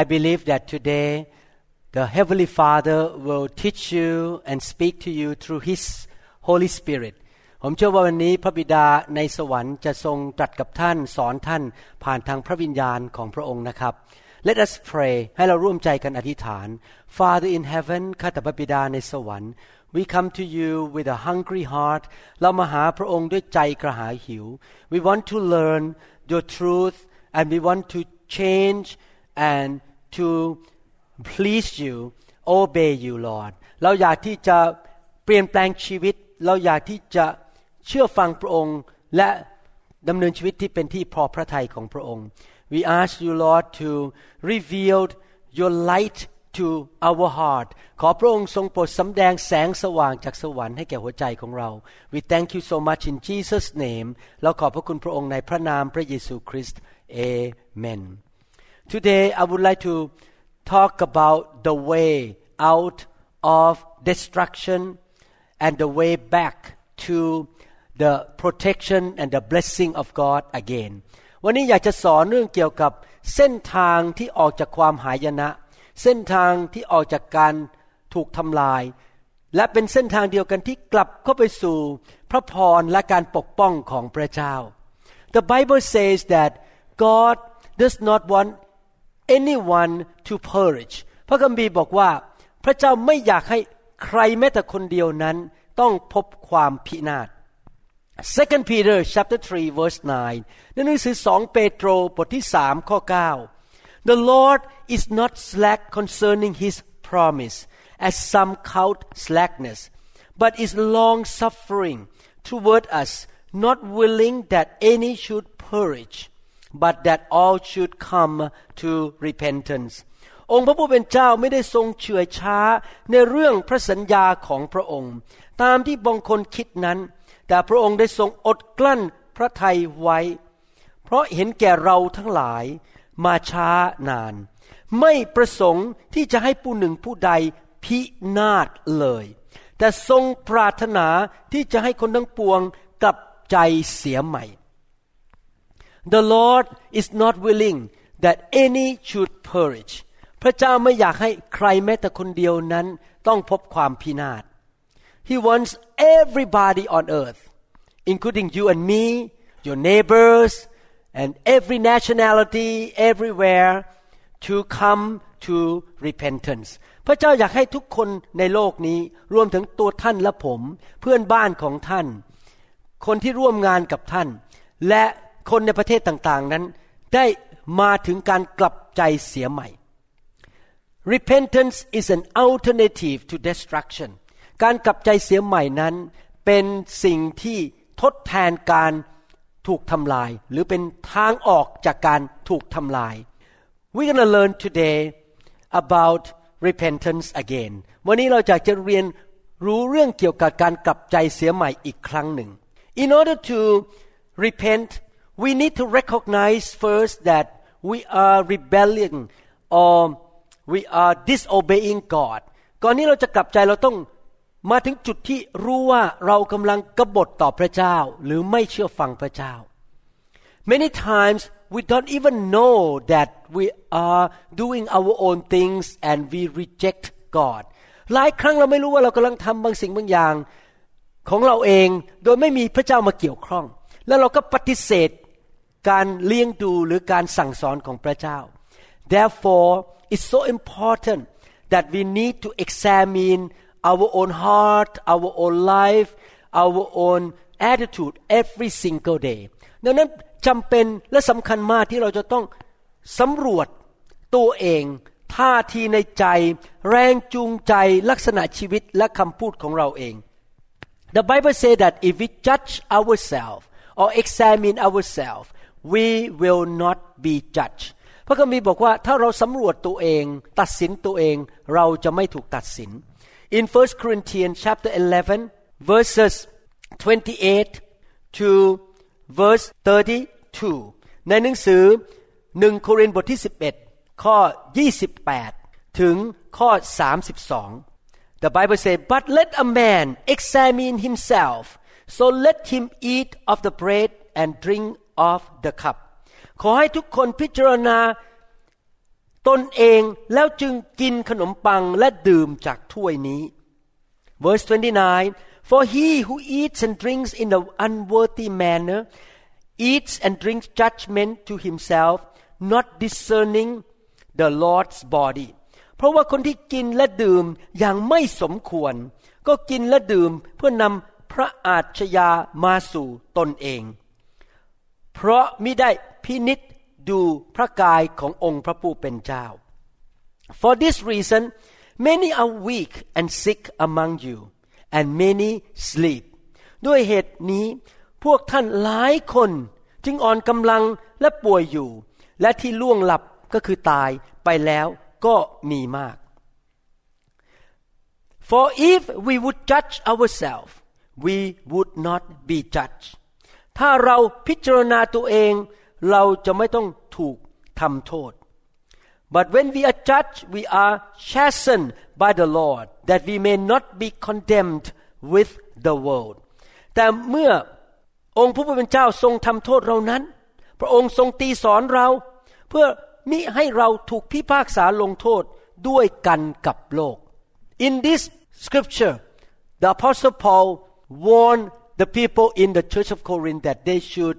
I believe that today the Heavenly Father will teach you and speak to you through His Holy Spirit ผมเชื่อว่าวันนี้พระบิดาในสวรรค์จะทรงตรัสกับท่านสอนท่านผ่านทางพระวิญญาณของพระองค์นะครับ Let us pray ให้เราร่วมใจกันอธิษฐาน Father in heaven ข้าแต่พระบิดาในสวรรค์ We come to you with a hungry heart เรามาหาพระองค์ด้วยใจกระหายหิว We want to learn your truth and we want to change and to please you obey you Lord เราอยากที่จะเปลี่ยนแปลงชีวิต เราอยากที่จะเชื่อฟังพระองค์และดำเนินชีวิตที่เป็นที่พอพระทัยของพระองค์ We ask you Lord to reveal your light to our heart ขอพระองค์ทรงโปรดสำแดงแสงสว่างจากสวรรค์ให้แก่หัวใจของเรา We thank you so much in Jesus name เราขอบพระคุณพระองค์ในพระนามพระเยซูคริสต์ Amen Today I would like to talk about the way out of destruction and the way back to the protection and the blessing of God again วันนี้อยากจะสอนเรื่องเกี่ยวกับเส้นทางที่ออกจากความหายนะ เส้นทางที่ออกจากการถูกทำลาย และเป็นเส้นทางเดียวกันที่กลับเข้าไปสู่พระพรและการปกป้องของพระเจ้า The Bible says that God does not want anyone to perish พระคัมภีร์บอกว่า พระเจ้าไม่อยากให้ใครแม้แต่คนเดียวนั้น ต้องพบความพินาศ Second Peter chapter 3 verse 9ในหนังสือ2เปโตรบทที่3ข้อ9 The Lord is not slack concerning his promise as some count slackness but is long suffering toward us not willing that any should perish but that all should come to repentance องค์พระผู้เป็นเจ้าไม่ได้ทรงเฉื่อยช้าในเรื่องพระสัญญาของพระองค์ ตามที่บางคนคิดนั้น แต่พระองค์ได้ทรงอดกลั้นพระทัยไว้ เพราะเห็นแก่เราทั้งหลายมาช้านาน ไม่ประสงค์ที่จะให้ผู้หนึ่งผู้ใดพินาศเลย แต่ทรงปรารถนาที่จะให้คนทั้งปวงกลับใจเสียใหม่ The Lord is not willing that any should perish พระเจ้าไม่อยากให้ใครแม้แต่คนเดียวนั้นต้องพบความพินาศ He wants everybody on earth including you and me your neighbors and every nationality everywhere to come to repentance พระเจ้าอยากให้ทุกคนในโลกนี้รวมถึงตัวท่านและผม เพื่อนบ้านของท่าน คนที่ร่วมงานกับท่าน และ คนในประเทศต่างๆนั้น ได้มาถึงการกลับใจเสียใหม่ Repentance is an alternative to destruction การกลับใจเสียใหม่นั้น เป็นสิ่งที่ทดแทนการถูกทำลาย หรือเป็นทางออกจากการถูกทำลาย We're gonna learn today about repentance again วันนี้เราจะจะเรียนรู้เรื่องเกี่ยวกับการกลับใจเสียใหม่อีกครั้งหนึ่ง In order to repent we need to recognize first that we are rebelling or we are disobeying God ก่อนนี้เราจะกลับใจเราต้องมาถึงจุดที่รู้ว่าเรากำลังกบฏต่อพระเจ้า หรือไม่เชื่อฟังพระเจ้า Many times we don't even know that we are doing our own things and we reject God หลายครั้งเราไม่รู้ว่าเรากำลังทำบางสิ่งบางอย่างของเราเองโดยไม่มีพระเจ้ามาเกี่ยวข้อง แล้วเราก็ปฏิเสธ การเลี้ยงดูหรือการสั่งสอนของพระเจ้า therefore it's so important that we need to examine our own heart our own life our own attitude every single day ดังนั้นจำเป็นและสำคัญมากที่เราจะต้องสำรวจตัวเองท่าทีในใจ แรงจูงใจลักษณะชีวิตและคำพูดของเราเอง The Bible says that if we judge ourselves or examine ourselves we will not be judged พระคัมภีร์บอกว่าถ้าเราสำรวจตัวเอง ตัดสินตัวเองเราจะไม่ถูกตัดสิน in 1 Corinthians chapter 11 verses 28 to verse 32 ในหนังสือหนึ่งโครินธ์บทที่ 11 ข้อ 28 ถึงข้อ 32 The Bible says but let a man examine himself so let him eat of the bread and drink of the cup ขอให้ทุกคนพิจารณาตนเองแล้วจึงกินขนมปังและดื่มจากถ้วยนี้ Verse 29 For he who eats and drinks in an unworthy manner eats and drinks judgment to himself not discerning the Lord's body เพราะว่าคนที่กินและดื่มอย่างไม่สมควร ก็กินและดื่มเพื่อนำพระอาชญามาสู่ตนเอง เพราะมิได้พินิษดูพระกายขององค์พระผู้เป็นเจ้า For this reason many are weak and sick among you and many sleep ด้วยเหตุนี้พวกท่านหลายคนจึงอ่อนกำลังและป่วยอยู่ และที่ล่วงหลับก็คือตายไปแล้วก็มีมาก For if we would judge ourselves we would not be judged ถ้าเราพิจารณาตัวเอง เราจะไม่ต้องถูกทำโทษ But when we are judged we are chastened by the Lord that we may not be condemned with the world แต่เมื่อองค์ผู้เป็นเจ้าทรงทำโทษเรานั้น พระองค์ทรงตีสอนเรา เพื่อมิให้เราถูกพิพากษาลงโทษด้วยกันกับโลก In this scripture the apostle Paul warned the people in the church of Corinth that they should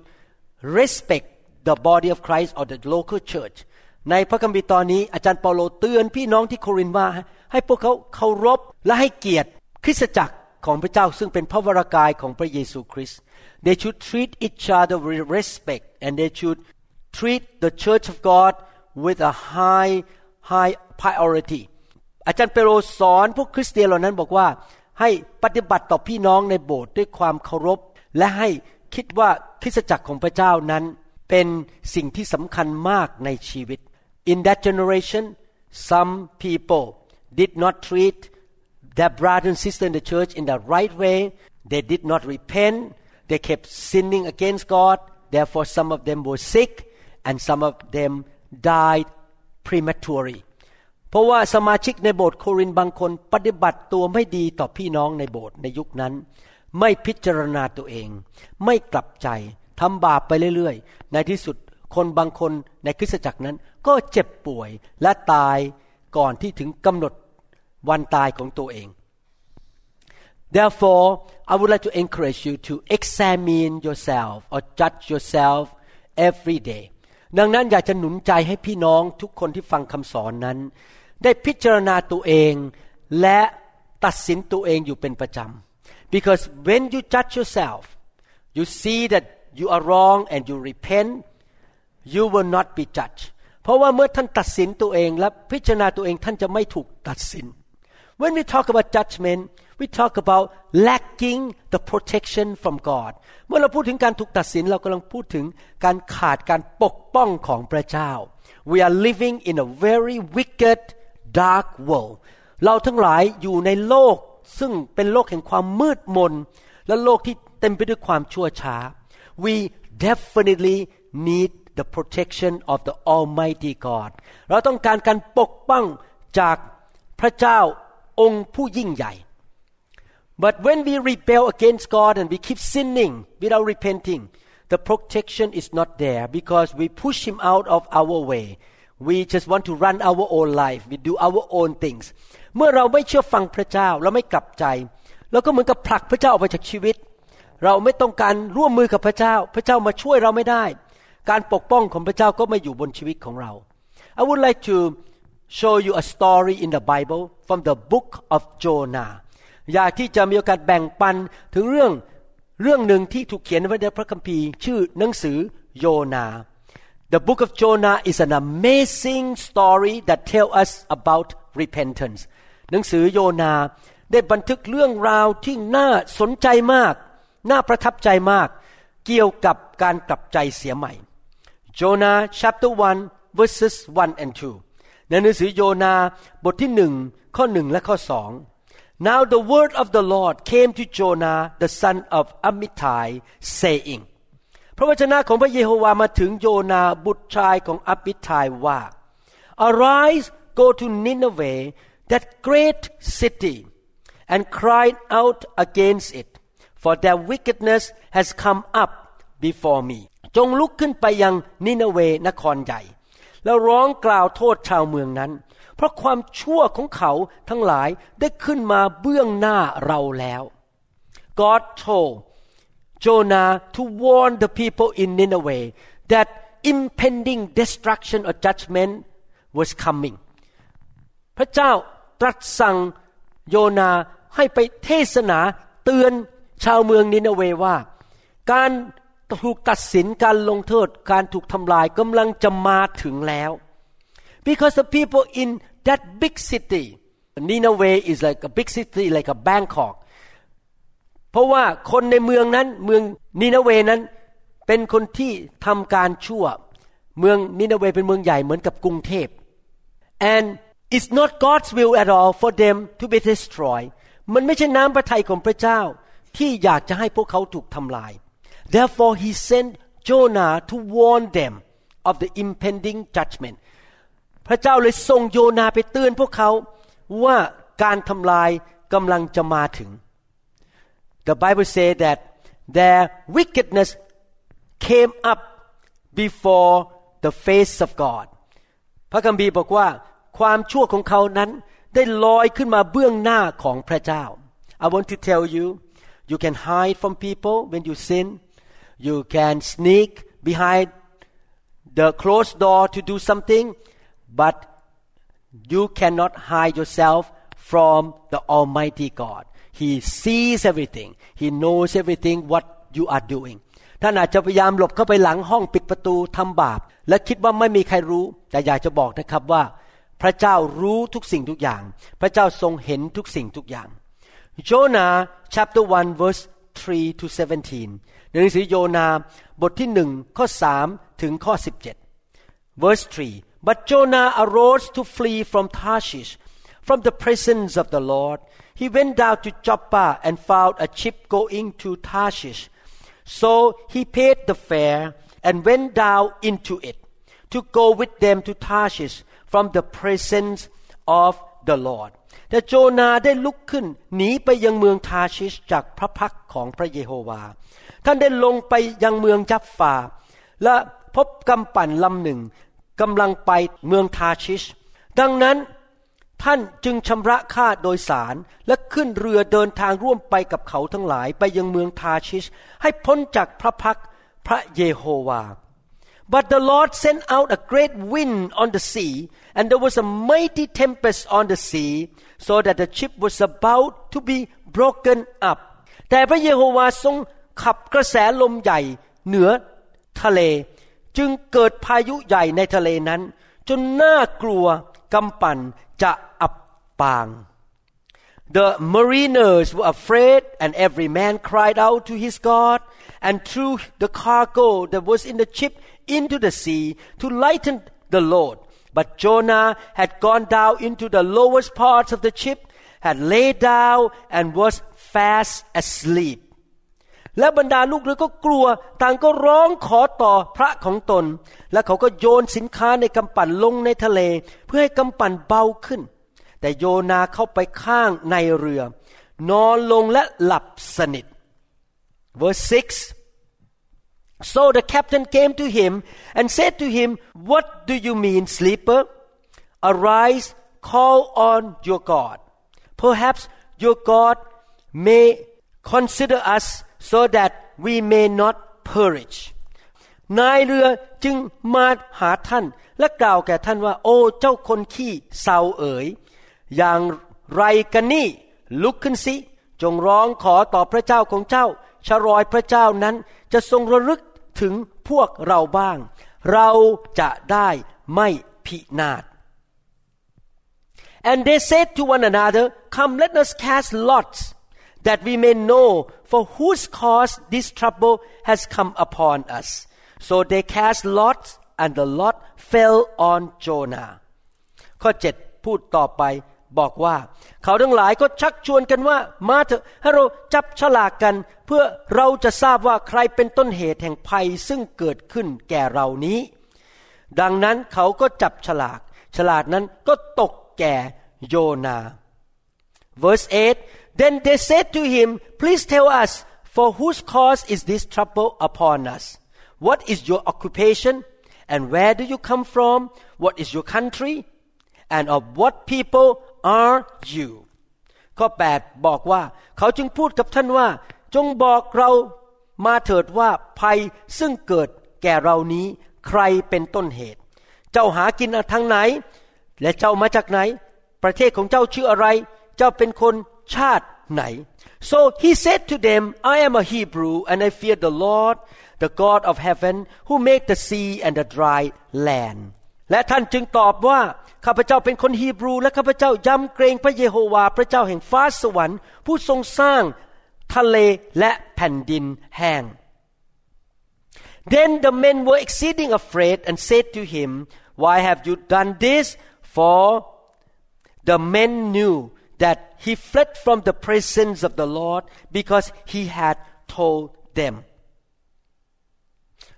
respect the body of Christ or the local church ในพระคัมภีร์ตอนนี้อาจารย์เปาโลเตือนพี่น้องที่โครินธ์ว่า ให้พวกเขาเคารพและให้เกียรติคริสตจักรของพระเจ้าซึ่งเป็นพระวรากายของพระเยซูคริสต์ they should treat each other with respect and they should treat the church of God with a high high priority อาจารย์เปโลสอนพวกคริสเตียนเหล่านั้นบอกว่า ให้ปฏิบัติต่อพี่น้องในโบสถ์ด้วยความเคารพ และให้คิดว่าคริสตจักรของพระเจ้านั้น เป็นสิ่งที่สำคัญมากในชีวิต In that generation some people did not treat their brother and sister in the church in the right way they did not repent they kept sinning against God therefore some of them were sick and some of them died prematurely ราะว่าสมาชิกในโบสถ์โครินบางคนปฏิบัติตัวไม่ดีต่อพี่น้องในโบสถ์ในยุคนั้น ไม่พิจารณาตัวเอง ไม่กลับใจทำบาปไปเรื่อยๆ ในที่สุดคนบางคนในคริสตจักรนั้น ก็เจ็บป่วยและตายก่อนที่ถึงกำหนดวันตายของตัวเอง Therefore I would like to encourage you to examine yourself or judge yourself every day ดังนั้นอยากจะหนุนใจให้พี่น้องทุกคนที่ฟังคำสอนนั้น ได้พิจารณาตัวเองและตัดสินตัวเองอยู่เป็นประจำ because when you judge yourself you see that you are wrong and you repent you will not be judged เพราะว่าเมื่อท่านตัดสินตัวเองและพิจารณาตัวเองท่านจะไม่ถูกตัดสิน when we talk about judgment we talk about lacking the protection from God เมื่อเราพูดถึงการถูกตัดสินเรากำลังพูดถึงการขาดการปกป้องของพระเจ้า we are living in a very wicked dark world เราทั้งหลายอยู่ในโลกซึ่งเป็นโลกแห่งความมืดมน และโลกที่เต็มไปด้วยความชั่วช้า we definitely need the protection of the Almighty God เราต้องการการปกป้องจากพระเจ้าองค์ผู้ยิ่งใหญ่ but when we rebel against God and we keep sinning without repenting the protection is not there because we push him out of our way we just want to run our own life we do our own things เมื่อเราไม่เชื่อฟังพระเจ้าเราไม่กลับใจเราก็เหมือนกับผลักพระเจ้าออกไปจากชีวิต เราไม่ต้องการร่วมมือกับพระเจ้า พระเจ้ามาช่วยเราไม่ได้ การปกป้องของพระเจ้าก็ไม่อยู่บนชีวิตของเรา I would like to show you a story in the Bible from the book of Jonah อยากที่จะมีโอกาสแบ่งปันถึงเรื่องเรื่องหนึ่งที่ถูกเขียนไว้ในพระคัมภีร์ ชื่อหนังสือโยนา The book of Jonah is an amazing story that tell us about repentance หนังสือโยนาได้บันทึกเรื่องราวที่น่าสนใจมาก น่าประทับใจมาก เกี่ยวกับการกลับใจเสียใหม่ Jonah chapter 1 verses 1 and 2 ในหนังสือโยนาบทที่หนึ่งข้อหนึ่งและข้อสอง Now the word of the Lord came to Jonah the son of Amittai saying พระวจนะของพระเยโฮวามาถึงโยนาบุตรชายของอับิทายว่า Arise go to Nineveh that great city and cry out against it for their wickedness has come up before me จงลุกขึ้นไปยังนินเวนครใหญ่ แล้วร้องกล่าวโทษชาวเมืองนั้น เพราะความชั่วของเขาทั้งหลายได้ขึ้นมาเบื้องหน้าเราแล้ว God told Jonah to warn the people in Nineveh that impending destruction or judgment was coming พระเจ้าตรัสสั่งโยนาให้ไปเทศนาเตือนชาวเมืองนินเวว่า การถูกตัดสินการลงโทษการถูกทำลายกำลังจะมาถึงแล้ว because the people in that big city Nineveh is like a big city like a Bangkok เพราะว่าคนในเมืองนั้นเมืองนินาเวนั้น เป็นคนที่ทำการชั่ว เมืองนินาเวเป็นเมืองใหญ่เหมือนกับกรุงเทพ and it's not God's will at all for them to be destroyed มันไม่ใช่น้ำพระทัยของพระเจ้า ที่อยากจะให้พวกเขาถูกทำลาย therefore he sent Jonah to warn them of the impending judgment พระเจ้าเลยส่งโยนาไปเตือนพวกเขาว่าการทำลายกำลังจะมาถึง The Bible says that their wickedness came up before the face of God พระคัมภีร์บอกว่าความชั่วของเขานั้นได้ลอยขึ้นมาเบื้องหน้าของพระเจ้า I want to tell you you can hide from people when you sin you can sneak behind the closed door to do something but you cannot hide yourself from the Almighty God He sees everything He knows everything what you are doing ท่านอาจจะพยายามหลบเข้าไปหลังห้องปิดประตูทำบาป และคิดว่าไม่มีใครรู้ แต่อยากจะบอกนะครับว่า พระเจ้ารู้ทุกสิ่งทุกอย่าง พระเจ้าทรงเห็นทุกสิ่งทุกอย่าง Jonah chapter 1 verse 3 to 17 ในหนังสือโยนาบทที่หนึ่งข้อ3ถึงข้อ 17 verse 3 but Jonah arose to flee from Tarshish from the presence of the Lord he went down to Joppa and found a ship going to Tarshish so he paid the fare and went down into it to go with them to Tarshish from the presence of the Lord แต่โจนาได้ลุกขึ้นหนีไปยังเมืองทาชิชจากพระพักของพระเยโฮวา ท่านได้ลงไปยังเมืองจับฟา และพบกำปั่นลำหนึ่งกำลังไปเมืองทาชิช ดังนั้น ท่านจึงชำระค่าโดยสารและขึ้นเรือเดินทางร่วมไปกับเขาทั้งหลายไปยังเมืองทาชิช ให้พ้นจากพระพักพระเยโฮวา But the Lord sent out a great wind on the sea, and there was a mighty tempest on the sea, so that the ship was about to be broken up. แต่พระเยโฮวาทรงขับกระแสลมใหญ่เหนือทะเล จึงเกิดพายุใหญ่ในทะเลนั้น จนน่ากลัวกำปั่น จะอับปาง The mariners were afraid, and every man cried out to his God, and threw the cargo that was in the ship into the sea to lighten the load. But Jonah had gone down into the lowest parts of the ship, had laid down, and was fast asleep. และบรรดาลูกเรือก็กลัว ต่างก็ร้องขอต่อพระของตน และเขาก็โยนสินค้าในกำปั่นลงในทะเล เพื่อให้กำปั่นเบาขึ้น แต่โยนาเข้าไปข้างในเรือ นอนลงและหลับสนิท verse 6 So the captain came to him and said to him, What do you mean, sleeper? Arise, call on your God. Perhaps your God may consider us so that we may not perish. นายเรือจึงมาหาท่านและกล่าวแก่ท่านว่า โอ้เจ้าคนขี้เศร้าเอ๋ย อย่างไรกันนี่ลุกขึ้นสิ จงร้องขอต่อพระเจ้าของเจ้า ชรอยพระเจ้านั้นจะทรงระลึกถึงพวกเราบ้าง เราจะได้ไม่พินาศ And they said to one another, Come, let us cast lots, that we may know for whose cause this trouble has come upon us. So they cast lots, and the lot fell on Jonah ข้อ 7 พูดต่อไปบอกว่า เขาทั้งหลายก็ชักชวนกันว่า มาเถอะให้เราจับฉลากกัน เพื่อเราจะทราบว่าใครเป็นต้นเหตุแห่งภัยซึ่งเกิดขึ้นแก่เรานี้ ดังนั้นเขาก็จับฉลาก ฉลากนั้นก็ตกแก่โยนา verse 8 then they said to him please tell us for whose cause is this trouble upon us what is your occupation and where do you come from what is your country and of what people are you ข้อ 8 บอกว่า เขาจึงพูดกับท่านว่า จงบอกเรามาเถิดว่าภัยซึ่งเกิดแก่เรานี้ใครเป็นต้นเหตุ เจ้าหากินทางไหน และเจ้ามาจากไหน ประเทศของเจ้าชื่ออะไร เจ้าเป็นคน ชาติไหน so he said to them I am a Hebrew and I fear the Lord the God of heaven who made the sea and the dry land และท่านจึงตอบว่าข้าพเจ้าเป็นคนฮีบรู และข้าพเจ้ายำเกรงพระเยโฮวาพระเจ้าแห่งฟ้าสวรรค์ผู้ทรงสร้างทะเลและแผ่นดินแห้ง Then the men were exceeding afraid and said to him, Why have you done this? For the men knew that he fled from the presence of the Lord because he had told them.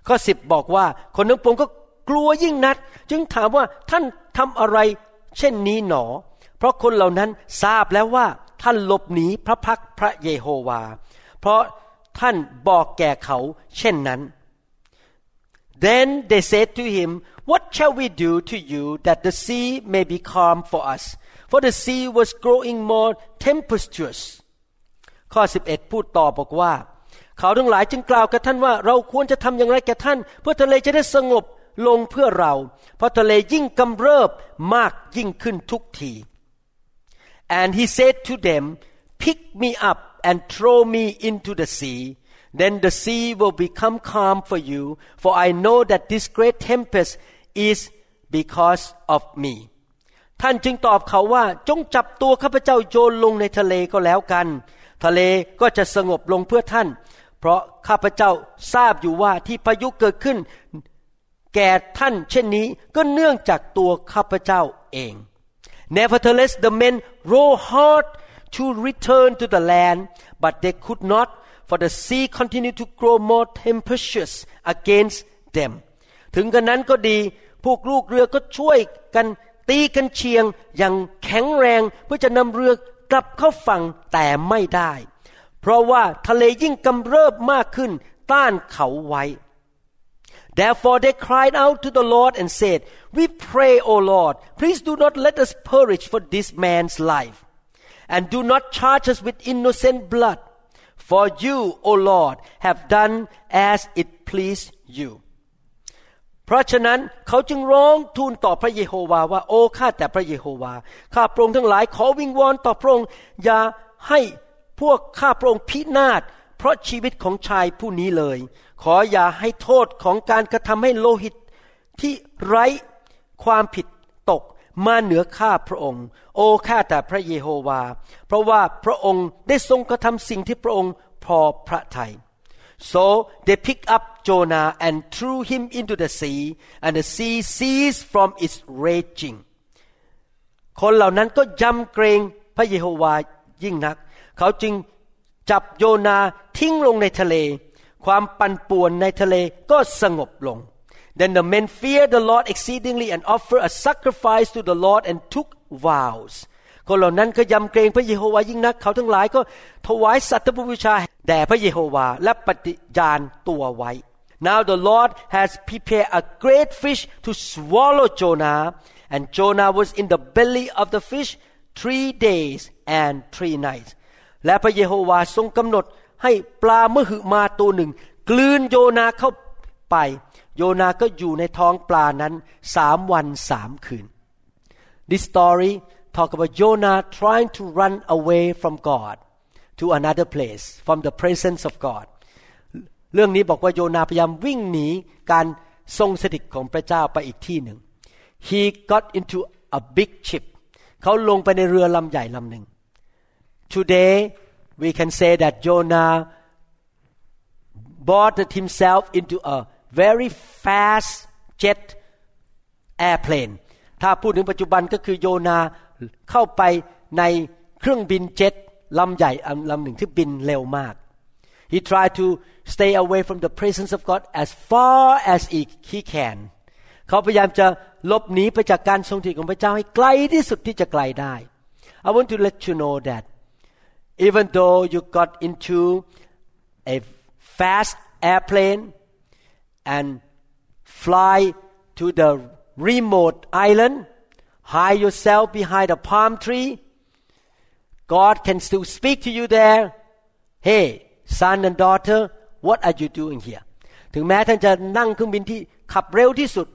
ข้อสิบบอกว่า คนทั้งปวงก็กลัวยิ่งนัก จึงถามว่าท่านทำอะไรเช่นนี้หนอ เพราะคนเหล่านั้นทราบแล้วว่าท่านหลบหนีพระพักพระเยโฮวา เพราะท่านบอกแก่เขาเช่นนั้น Then they said to him, What shall we do to you that the sea may be calm for us? For the sea was growing more tempestuous. ข้อ 11 พูดต่อบอกว่า เขาทั้งหลายจึงกล่าวกับท่านว่า เราควรจะทำอย่างไรแก่ท่าน เพื่อทะเลจะได้สงบลงเพื่อเรา เพราะทะเลยิ่งกำเริบมากยิ่งขึ้นทุกที and he said to them pick me up and throw me into the sea then the sea will become calm for you, for I know that this great tempest is because of me ท่านจึงตอบเขาว่าจงจับตัวข้าพเจ้าโยนลงในทะเลก็แล้วกัน ทะเลก็จะสงบลงเพื่อท่าน เพราะข้าพเจ้าทราบอยู่ว่าที่พายุเกิดขึ้น แก่ท่านเช่นนี้ก็เนื่องจากตัวข้าพเจ้าเอง Nevertheless the men row hard to return to the land but they could not for the sea continued to grow more tempestuous against them ถึงกันนั้นก็ดีพวกลูกเรือก็ช่วยกัน ตีกันเชียงอย่างแข็งแรงเพื่อจะนำเรือกลับเข้าฝั่งแต่ไม่ได้ เพราะว่าทะเลยิ่งกำเริบมากขึ้นต้านเขาไว้ Therefore they cried out to the Lord and said, We pray, O Lord, please do not let us perish for this man's life, and do not charge us with innocent blood. For you, O Lord, have done as it pleased you เพราะฉะนั้นเขาจึงร้องทูลต่อพระเยโฮวาว่าโอ้ข้าแต่พระเยโฮวาข้าพระองค์ทั้งหลายขอวิงวอนต่อพระองค์อย่าให้พวกข้าพระองค์พินาศเพราะชีวิตของชายผู้นี้เลย ขออย่าให้โทษของการกระทำให้โลหิตที่ไร้ความผิดตกมาเหนือข้าพระองค์ โอ้ข้าแต่พระเยโฮวา เพราะว่าพระองค์ได้ทรงกระทำสิ่งที่พระองค์พอพระทยัย so they picked up Jonah and threw him into the sea and the sea ceased from its raging คนเหล่านั้นก็ยำเกรงพระเยโฮวายิ่งนัก เขาจึงจับโยนาทิ้งลงในทะเล ความปั่นป่วนในทะเลก็สงบลง Then the men feared the Lord exceedingly and offered a sacrifice to the Lord and took vows คนเหล่านั้นก็ยำเกรงพระเยโฮวายิ่งนัก เขาทั้งหลายก็ถวายสัตว์บูชาแด่พระเยโฮวาและปฏิญาณตัวไว้ Now the Lord has prepared a great fish to swallow Jonah and Jonah was in the belly of the fish three days and three nights และพระเยโฮวาทรงกำหนดให้ปลามหึมาตัวหนึ่ง กลืนโยนาเข้าไป โยนาก็อยู่ในท้องปลานั้นสามวันสามคืน This story talk about Jonah trying to run away from God to another place from the presence of God เรื่องนี้บอกว่าโยนาพยายามวิ่งหนีการทรงสถิตของพระเจ้าไปอีกที่หนึ่ง He got into a big ship เขาลงไปในเรือลำใหญ่ลำหนึ่ง Today we can say that Jonah bought himself into a very fast jet airplane ถ้าพูดถึงปัจจุบันก็คือโยนา เข้าไปในเครื่องบินเจ็ตลำใหญ่ลำหนึ่งที่บินเร็วมาก he tried to stay away from the presence of God as far as he can เขาพยายามจะลบหนีไปจากการทรงสถิตของพระเจ้าให้ไกลที่สุดที่จะไกลได้ I want to let you know that even though you got into a fast airplane and fly to the remote island hide yourself behind a palm tree God can still speak to you there hey son and daughter what are you doing here ถึงแม้ท่านจะนั่งเครื่องบินที่ขับเร็วที่สุด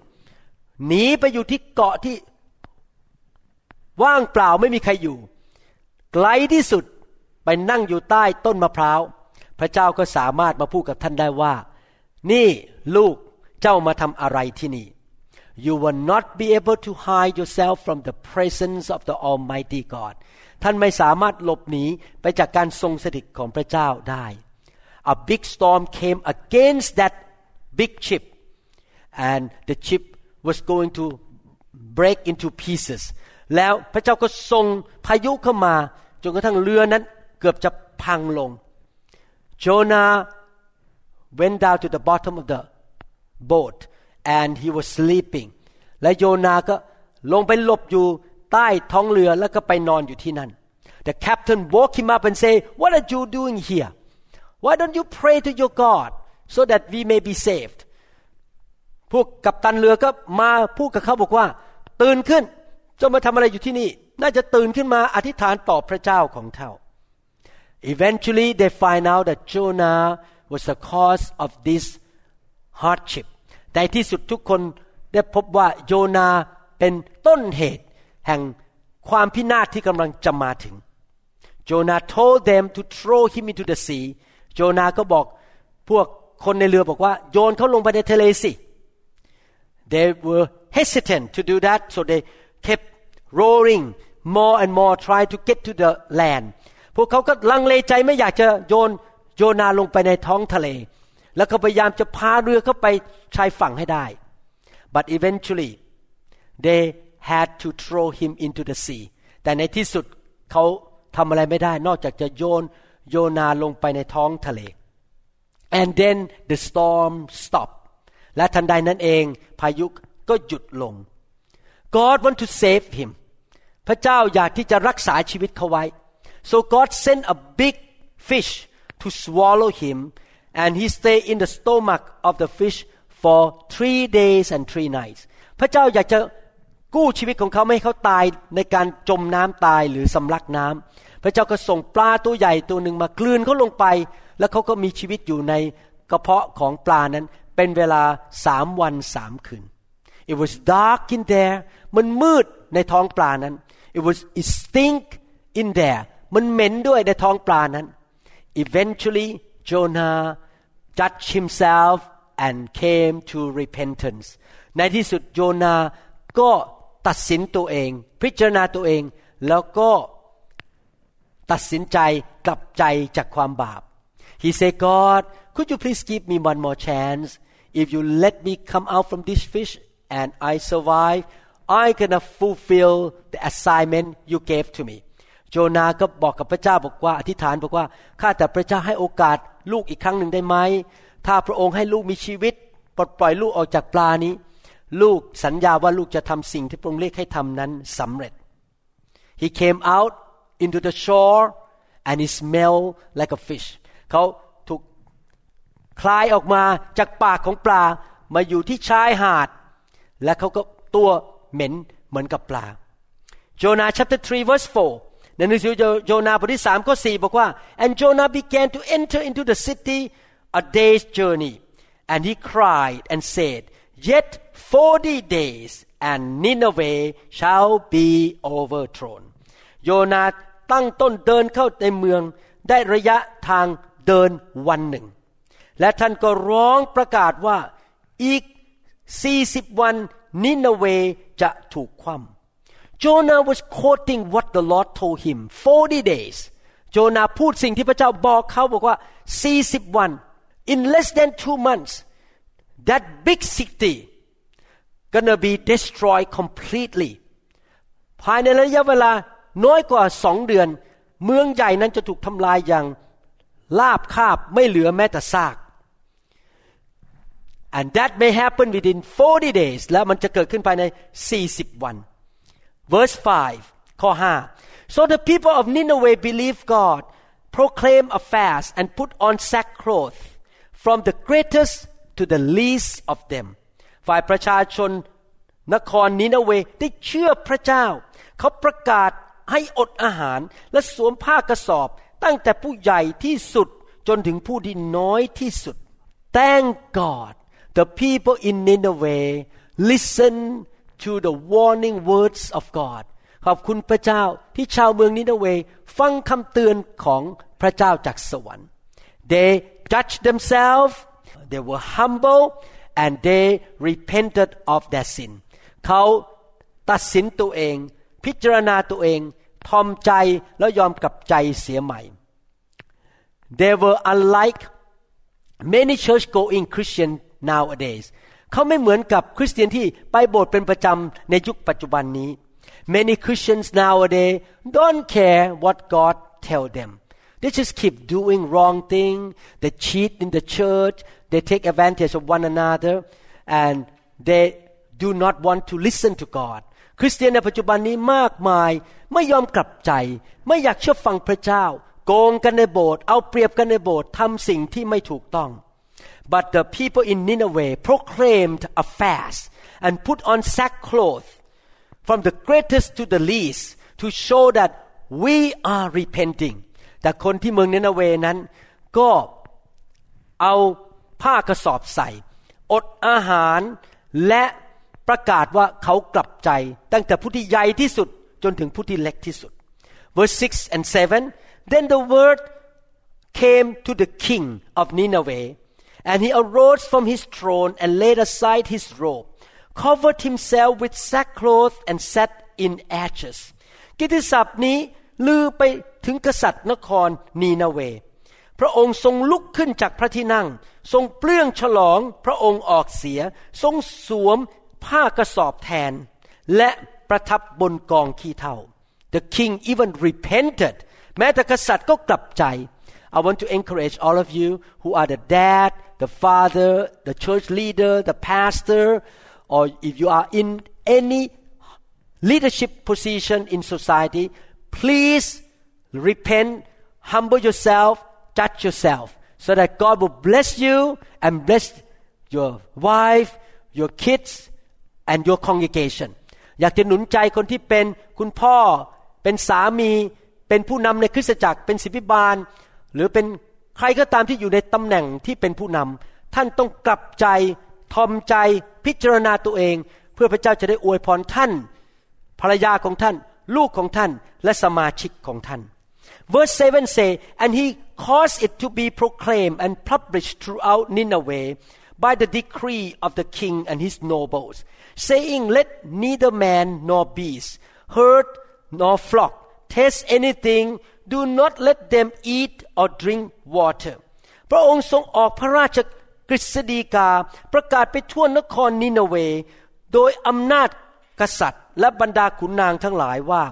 หนีไปอยู่ที่เกาะที่ว่างเปล่าไม่มีใครอยู่ ไกลที่สุดไปนั่งอยู่ใต้ต้นมะพร้าว พระเจ้าก็สามารถมาพูดกับท่านได้ว่า นี่ลูกเจ้ามาทำอะไรที่นี่ you will not be able to hide yourself from the presence of the Almighty God ท่านไม่สามารถหลบหนีไปจากการทรงสถิตของพระเจ้าได้ a big storm came against that big ship and the ship was going to break into pieces แล้วพระเจ้าก็ส่งพายุเข้ามาจนกระทั่งเรือนั้นเกือบจะพังลง Jonah went down to the bottom of the boat and he was sleeping. และโยนาก็ลงไปหลบอยู่ใต้ท้องเรือแล้วก็ไปนอนอยู่ที่นั่น. The captain woke him up and say What are you doing here? Why don't you pray to your God so that we may be saved? พวกกัปตันเรือก็มาพูดกับเขาบอกว่า Eventually they find out that Jonah was the cause of this hardship. แต่ที่สุดทุกคนได้พบว่าโยนาเป็นต้นเหตุแห่งความพินาศที่กำลังจะมาถึง Jonah told them to throw him into the sea โจนาก็บอกพวกคนในเรือบอกว่า โยนเขาลงไปในทะเลสิ they were hesitant to do that so they kept rowing more and more try to get to the land พวกเขาก็ลังเลใจไม่อยากจะโยนโยนาลงไปในท้องทะเล แล้วก็พยายามจะพาเรือเข้าไปชายฝั่งให้ได้ but eventually they had to throw him into the sea แต่ในที่สุดเขาทำอะไรไม่ได้ นอกจากจะโยนโยนาลงไปในท้องทะเล and then the storm stopped และทันใดนั้นเองพายุก็หยุดลง God want to save him พระเจ้าอยากที่จะรักษาชีวิตเขาไว้ so God sent a big fish to swallow him and he stay in the stomach of the fish for three days and three nights พระเจ้าอยากจะกู้ชีวิตของเขาไม่ให้เขาตายในการจมน้ำตายหรือสำลักน้ำพระเจ้าก็ส่งปลาตัวใหญ่ตัวหนึ่งมากลืนเขาลงไป แล้วเขาก็มีชีวิตอยู่ในกระเพาะของปลานั้นเป็นเวลาสามวันสามคืน It was dark in there มันมืดในท้องปลานั้น It was it stink in there มันเหม็นด้วยในท้องปลานั้น Eventually Jonah judged himself and came to repentance ในที่สุดโยนาก็ตัดสินตัวเอง พิจารณาตัวเอง แล้วก็ตัดสินใจกลับใจจากความบาป He said God could you please give me one more chance if you let me come out from this fish and I survive I gonna fulfill the assignment you gave to me โจนาก็บอกกับพระเจ้าบอกว่า อธิษฐานบอกว่าข้าแต่พระเจ้าให้โอกาสลูกอีกครั้งหนึ่งได้ไหมถ้าพระองค์ให้ลูกมีชีวิต ปลดปล่อยลูกออกจากปลานี้ ลูกสัญญาว่าลูกจะทำสิ่งที่พระองค์เรียกให้ทำนั้นสำเร็จ he came out into the shore and he smelled like a fish เขาถูกคลายออกมาจากปากของปลามาอยู่ที่ชายหาด และเขาก็ตัวเหม็นเหมือนกับปลา Jonah chapter 3 verse 4 ในหนังสือโยนาบทที่สามข้อสี่บอกว่า and Jonah began to enter into the city a day's journey and he cried and said yet forty days and Nineveh shall be overthrown โยนาตั้งต้นเดินเข้าในเมืองได้ระยะทางเดินวันหนึ่ง และท่านก็ร้องประกาศว่าอีก 40 วันนินเวจะถูกคว่ำ Jonah was quoting what the Lord told him 40 days โจนาพูดสิ่งที่พระเจ้าบอกเขาบอกว่า 40 วัน in less than two months that big city gonna be destroyed completely ภายในระยะเวลาน้อยกว่าสองเดือน เมืองใหญ่นั้นจะถูกทำลายอย่างลาบคาบไม่เหลือแม้แต่ซาก and that may happen within 40 days และมันจะเกิดขึ้นภายใน 40 วัน verse 5ข้อ5 so the people of Nineveh believed God proclaim a fast and put on sackcloth from the greatest to the least of them ฝ่ายประชาชนนครนินาเวได้เชื่อพระเจ้า เขาประกาศให้อดอาหารและสวมผ้ากระสอบ ตั้งแต่ผู้ใหญ่ที่สุดจนถึงผู้ที่น้อยที่สุด Thank God the people in Nineveh listen to the warning words of God. ขอบคุณพระเจ้าที่ชาวเมืองนินเวฟังคำเตือนของพระเจ้าจากสวรรค์ they judged themselves they were humble and they repented of their sin. เขาตัดสินตัวเอง they were unlike many church going Christian nowadays. เขาไม่เหมือนกับคริสเตียนที่ไปโบสถ์เป็นประจำในยุคปัจจุบันนี้ Many Christians nowadays don't care what God tell them they just keep doing wrong thing they cheat in the church they take advantage of one another and they do not want to listen to God คริสเตียนในปัจจุบันนี้มากมายไม่ยอมกลับใจ ไม่อยากเชื่อฟังพระเจ้า โกงกันในโบสถ์เอาเปรียบกันในโบสถ์ทำสิ่งที่ไม่ถูกต้อง but the people in Nineveh proclaimed a fast and put on sackcloth from the greatest to the least to show that we are repenting แต่คนที่เมืองนินาเวนั้น ก็เอาผ้ากระสอบใส่ อดอาหารและประกาศว่าเขากลับใจ ตั้งแต่ผู้ที่ใหญ่ที่สุดจนถึงผู้ที่เล็กที่สุด verse 6 and 7 then the word came to the king of Nineveh and he arose from his throne and laid aside his robe covered himself with sackcloth and sat in ashes กิติศัพท์นี้ลือไปถึงกษัตริย์นครนีนาเว พระองค์ทรงลุกขึ้นจากพระที่นั่ง ทรงเปลื้องฉลองพระองค์ออกเสีย ทรงสวมผ้ากระสอบแทน และประทับบนกองขี้เท่า The king even repented แม้แต่กษัตริย์ก็กลับใจ I want to encourage all of you who are the dad the father the church leader the pastor or if you are in any leadership position in society please repent humble yourself judge yourself so that God will bless you and bless your wife your kids and your congregation อยากจะหนุนใจคนที่เป็นคุณพ่อ เป็นสามี เป็นผู้นำในคริสตจักร เป็นศิบิบาล หรือเป็น ใครก็ตามที่อยู่ในตำแหน่งที่เป็นผู้นำท่านต้องกลับใจทอมใจพิจารณาตัวเอง เพื่อพระเจ้าจะได้อวยพรท่าน ภรรยาของท่าน ลูกของท่านและสมาชิกของท่าน verse 7 say and he caused it to be proclaimed and published throughout Nineveh by the decree of the king and his nobles, saying, Let neither man nor beast, herd nor flock taste anything, do not let them eat or drink water. พระองค์ทรงออกพระราชกฤษฎีกาประกาศไปทั่วนครนินาเว โดยอำนาจกษัตริย์ และบรรดาขุนนางทั้งหลายว่า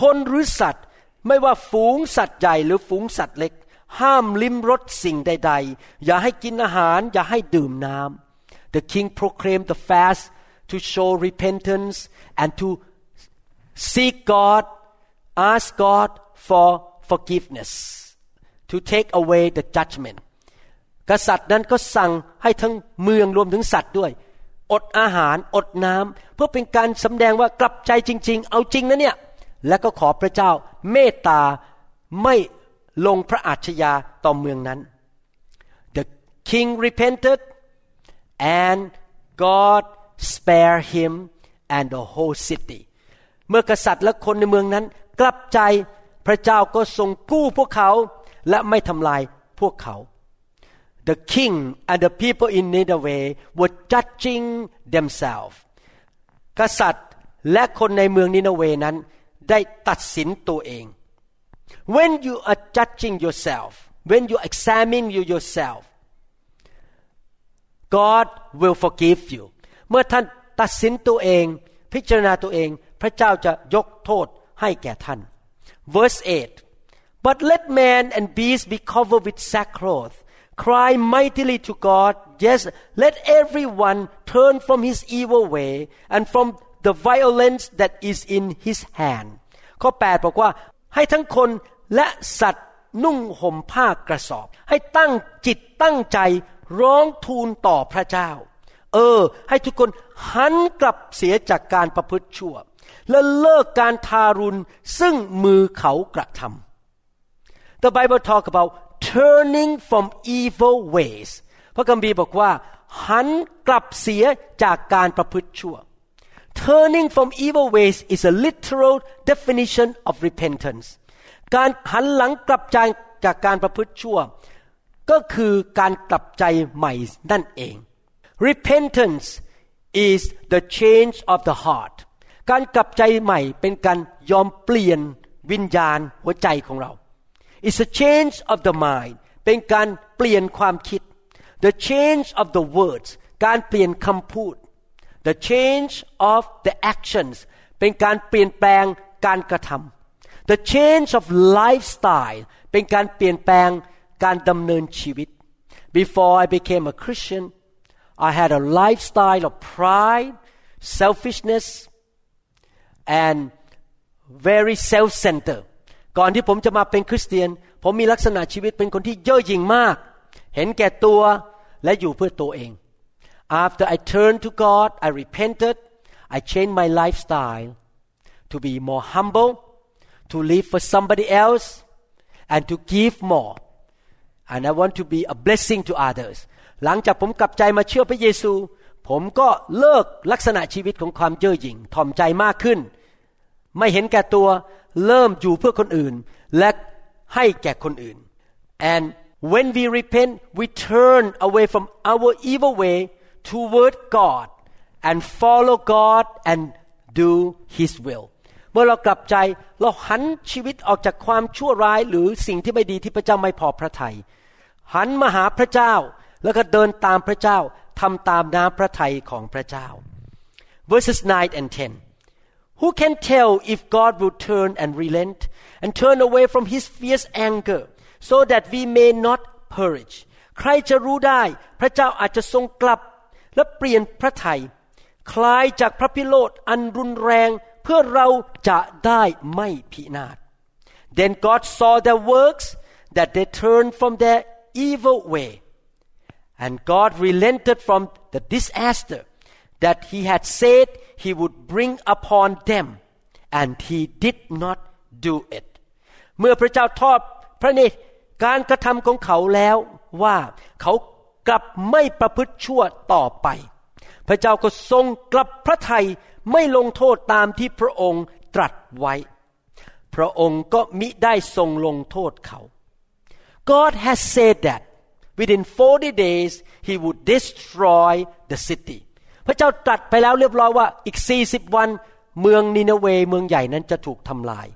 คนหรือสัตว์ไม่ว่าฝูงสัตว์ใหญ่หรือฝูงสัตว์เล็ก ห้ามลิ้มรสสิ่งใด ๆ อย่าให้กินอาหาร อย่าให้ดื่มน้ำ The king proclaimed the fast to show repentance and to seek God ask God for forgiveness to take away the judgment กษัตริย์นั้นก็สั่งให้ทั้งเมืองรวมถึงสัตว์ด้วย อดอาหารอดน้ำเพื่อเป็นการสำแดงว่ากลับใจจริง ๆ เอาจริงนะเนี่ย และก็ขอพระเจ้าเมตตาไม่ลงพระอาชญาต่อเมืองนั้น The king repented and God spare him and the whole city เมื่อกษัตริย์และคนในเมืองนั้น กลับใจ ระเจ้าก็ทรงกู้พวกเขาและไม่ทำลายพวกเขา The king and the people in Nineveh were judging themselves กษัตริย์และคนในเมืองนินาเวนั้นได้ตัดสินตัวเอง when you are judging yourself when you examine you yourself God will forgive you เมื่อท่านตัดสินตัวเอง พิจารณาตัวเอง พระเจ้าจะยกโทษให้แก่ท่าน verse 8 but let man and beast be covered with sackcloth cry mightily to God yes let everyone turn from his evil way and from the violence that is in his hand ข้อ8บอกว่าให้ทั้งคนและสัตว์นุ่งห่มผ้ากระสอบ ให้ตั้งจิตตั้งใจร้องทูลต่อพระเจ้า เออ ให้ทุกคนหันกลับเสียจากการประพฤติชั่ว และเลิกการทารุณซึ่งมือเขากระทำ The Bible talk about turning from evil ways พระคัมภีร์บอกว่า หันกลับเสียจากการประพฤติชั่ว Turning from evil ways is a literal definition of repentance การหันหลังกลับใจจากการประพฤติชั่ว ก็คือการกลับใจใหม่นั่นเอง repentance is the change of the heart การกลับใจใหม่เป็นการยอมเปลี่ยนวิญญาณหัวใจของเรา it's a change of the mind เป็นการเปลี่ยนความคิด the change of the words การเปลี่ยนคำพูด the change of the actions เป็นการเปลี่ยนแปลงการกระทำ the change of lifestyle เป็นการเปลี่ยนแปลงการดำเนินชีวิต before I became a Christian I had a lifestyle of pride selfishness and very self-centered ก่อนที่ผมจะมาเป็นคริสเตียน ผมมีลักษณะชีวิตเป็นคนที่เย่อหยิ่งมาก เห็นแก่ตัวและอยู่เพื่อตัวเอง after I turned to God I repented I changed my lifestyle to be more humble to live for somebody else and to give more and I want to be a blessing to others หลังจากผมกลับใจมาเชื่อพระเยซู ผมก็เลิกลักษณะชีวิตของความเย่อหยิ่ง ถ่อมใจมากขึ้น ไม่เห็นแก่ตัวเริ่มอยู่เพื่อคนอื่น และให้แก่คนอื่น and when we repent we turn away from our evil way toward God and follow God and do His will เมื่อเรากลับใจเราหันชีวิตออกจากความชั่วร้ายหรือสิ่งที่ไม่ดีที่พระเจ้าไม่พอพระทยัยหันมาหาพระเจ้าแล้วก็เดินตามพระเจ้าทำตามน้ำพระทัยของพระเจ้า verses 9 and 10 Who can tell if God will turn and relent and turn away from his fierce anger so that we may not perish ใครจะรู้ได้พระเจ้าอาจจะทรงกลับและเปลี่ยนพระทยัยคลายจากพระพิโรธอันรุนแรงเพื่อเราจะได้ไม่พินาศ Then God saw their works that they turned from their evil way and God relented from the disaster that he had said he would bring upon them and he did not do it เมื่อพระเจ้าทอดพระเนตรการกระทำของเขาแล้วว่าเขากลับไม่ประพฤติชั่วต่อไป พระเจ้าก็ทรงกลับพระทัยไม่ลงโทษตามที่พระองค์ตรัสไว้ พระองค์ก็มิได้ทรงลงโทษเขา God has said that within 40 days he would destroy the city พระเจ้าตรัสไปแล้วเรียบร้อยว่าอีก40วันเมืองนินาเวเมืองใหญ่นั้นจะถูกทำลาย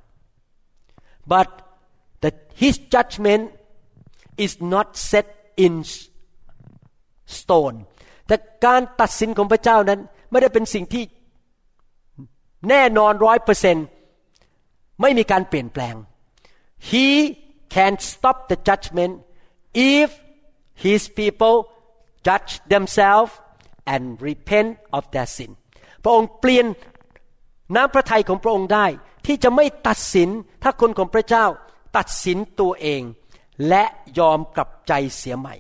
but the, his judgment is not set in stone แต่การตัดสินของพระเจ้านั้นไม่ได้เป็นสิ่งที่แน่นอนร้อยเปอร์เซนไม่มีการเปลี่ยนแปลง he can stop the judgment if his people judge themselves and repent of their sin พระองค์เปลี่ยนน้ำพระทัยของพระองค์ได้ ที่จะไม่ตัดสินถ้าคนของพระเจ้าตัดสินตัวเอง และยอมกลับใจเสียใหม่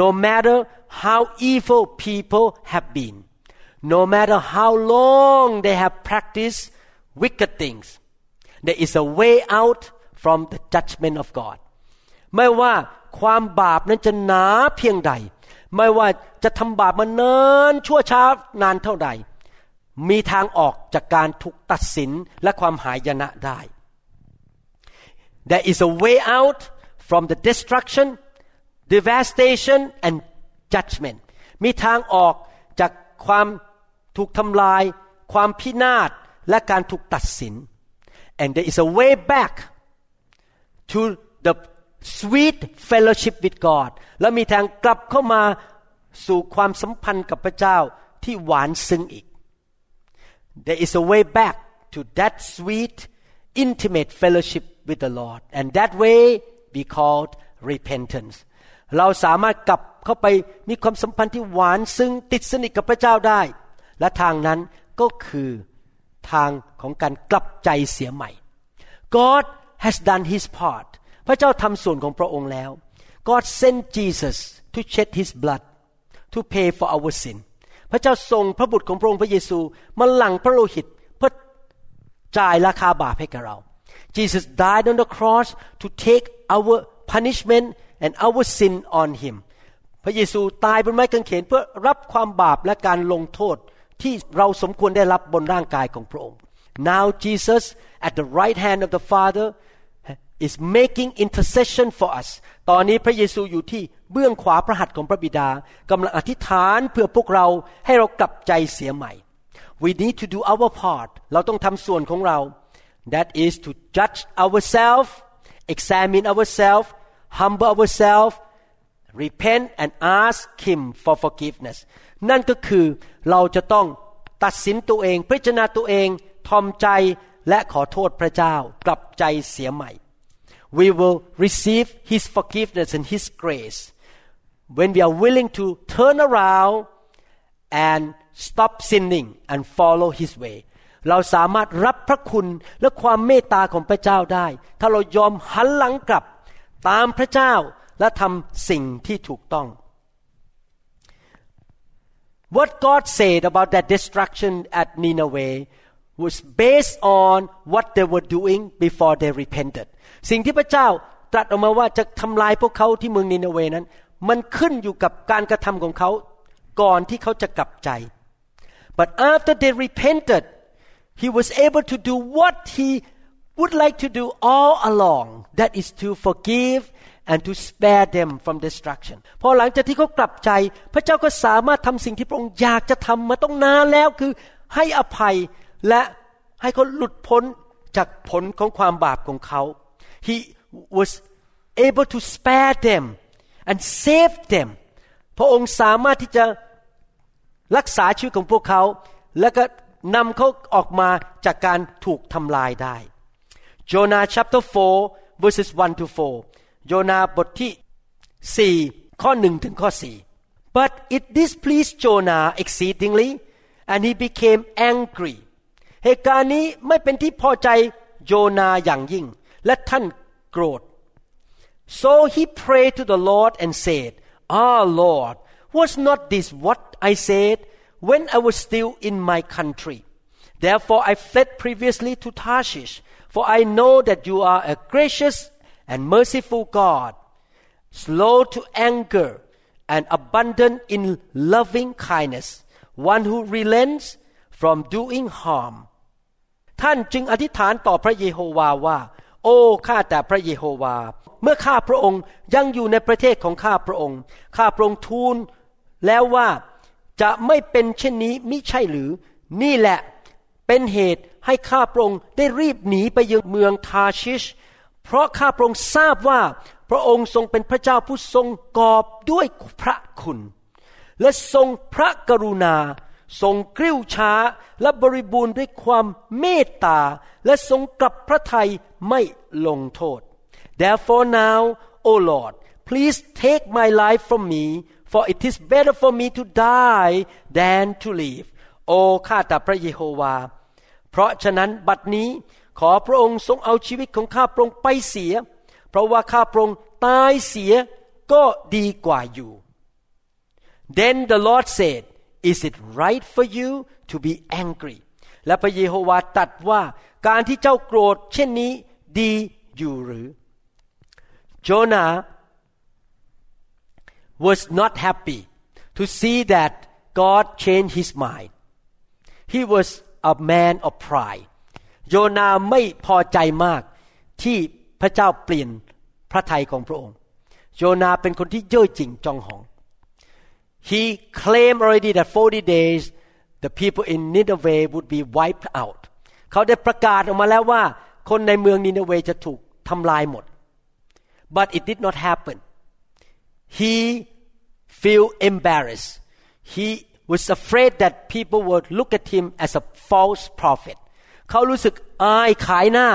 no matter how evil people have been no matter how long they have practiced wicked things there is a way out from the judgment of God ไม่ว่าความบาปนั้นจะหนาเพียงใด ไม่ว่าจะทำบาปมานานชั่วช้านานเท่าใด มีทางออกจากการถูกตัดสินและความหายนะได้ There is a way out from the destruction devastation and judgment มีทางออกจากความถูกทำลาย ความพินาศและการถูกตัดสิน and there is a way back to the sweet fellowship with God และมีทางกลับเข้ามาสู่ความสัมพันธ์กับพระเจ้าที่หวานซึ้งอีก there is a way back to that sweet intimate fellowship with the Lord and that way we called repentance เราสามารถกลับเข้าไปมีความสัมพันธ์ที่หวานซึ่งติดสนิทกับพระเจ้าได้ และทางนั้นก็คือทางของการกลับใจเสียใหม่ God has done His part พระเจ้าทำส่วนของพระองค์แล้ว God sent Jesus to shed His blood to pay for our sin พระเจ้าส่งพระบุตรของพระองค์พระเยซูมาหลั่งพระโลหิตเพื่อจ่ายราคาบาปให้กับเรา Jesus died on the cross to take our punishment and our sin on him พระเยซูตายบนไม้กางเขนเพื่อรับความบาปและการลงโทษที่เราสมควรได้รับบนร่างกายของพระองค์ Now Jesus at the right hand of the Father is making intercession for us ตอนนี้พระเยซูอยู่ที่เบื้องขวาพระหัตถ์ของพระบิดากำลังอธิษฐานเพื่อพวกเราให้เรากลับใจเสียใหม่ we need to do our part เราต้องทำส่วนของเรา that is to judge ourselves examine ourselves humble ourselves repent and ask him for forgiveness นั่นก็คือเราจะต้องตัดสินตัวเองพิจารณาตัวเองทอมใจและขอโทษพระเจ้า กลับใจเสียใหม่ we will receive his forgiveness and his grace when we are willing to turn around and stop sinning and follow his way เราสามารถรับพระคุณและความเมตตาของพระเจ้าได้ ถ้าเรายอมหันหลังกลับตามพระเจ้าและทำสิ่งที่ถูกต้อง What God said about that destruction at Nineveh was based on what they were doing before they repented สิ่งที่พระเจ้าตรัสออกมาว่าจะทำลายพวกเขาที่เมืองนินาเวนั้น มันขึ้นอยู่กับการกระทำของเขาก่อนที่เขาจะกลับใจ but after they repented he was able to do what he would like to do all along that is to forgive and to spare them from destruction พอหลังจากที่เขากลับใจ พระเจ้าก็สามารถทำสิ่งที่พระองค์อยากจะทำมาต้องนานแล้วคือให้อภัยและให้เขาหลุดพ้นจากผลของความบาปของเขา he was able to spare them and save them พระองค์สามารถที่จะรักษาชีวิตของพวกเขา แล้วก็นำเขาออกมาจากการถูกทำลายได้ Jonah chapter 4 verses 1 to 4โยนาบทที่ 4 ข้อ 1 ถึงข้อ 4 but it displeased Jonah exceedingly and he became angry เหตุการณ์นี้ไม่เป็นที่พอใจโยนาอย่างยิ่ง และท่านโกรธ so he prayed to the Lord and said ah Lord was not this what I said when I was still in my country therefore I fled previously to Tarshish for I know that you are a gracious and merciful God, slow to anger and abundant in loving kindness, one who relents from doing harm. ท่านจึงอธิษฐานต่อพระเยโฮวาว่า โอ้ข้าแต่พระเยโฮวา เมื่อข้าพระองค์ยังอยู่ในประเทศของข้าพระองค์ ข้าพระองค์ทูลแล้วว่าจะไม่เป็นเช่นนี้มิใช่หรือ นี่แหละเป็นเหตุให้ข้าพระองค์ได้รีบหนีไปยังเมืองทาชิช เพราะข้าพระองค์ทราบว่าพระองค์ทรงเป็นพระเจ้าผู้ทรงกอบด้วยพระคุณ และทรงพระกรุณา ทรงกริ้วช้าและบริบูรณ์ด้วยความเมตตา และทรงกลับพระทัยไม่ลงโทษ Therefore now O Lord please take my life from me for it is better for me to die than to live โอ้ข้าแต่พระเยโฮวา เพราะฉะนั้นบัดนี้ขอพระองค์ทรงเอาชีวิตของข้าพระองค์ไปเสีย เพราะว่าข้าพระองค์ตายเสียก็ดีกว่าอยู่ Then the Lord said Is it right for you to be angry และพระเยโฮวาตรัสว่าการที่เจ้าโกรธเช่นนี้ดีอยู่หรือ Jonah was not happy to see that God changed his mind he was a man of pride โยนาไม่พอใจมากที่พระเจ้าเปลี่ยนพระทัยของพระองค์ โยนาเป็นคนที่เย่อจริงจองหอง he claimed already that 40 days the people in Nineveh would be wiped out เขาได้ประกาศออกมาแล้วว่า คนในเมืองนินเวจะถูกทำลายหมด but it did not happen he feel embarrassed he was afraid that people would look at him as a false prophet เขารู้สึกอายขายหน้า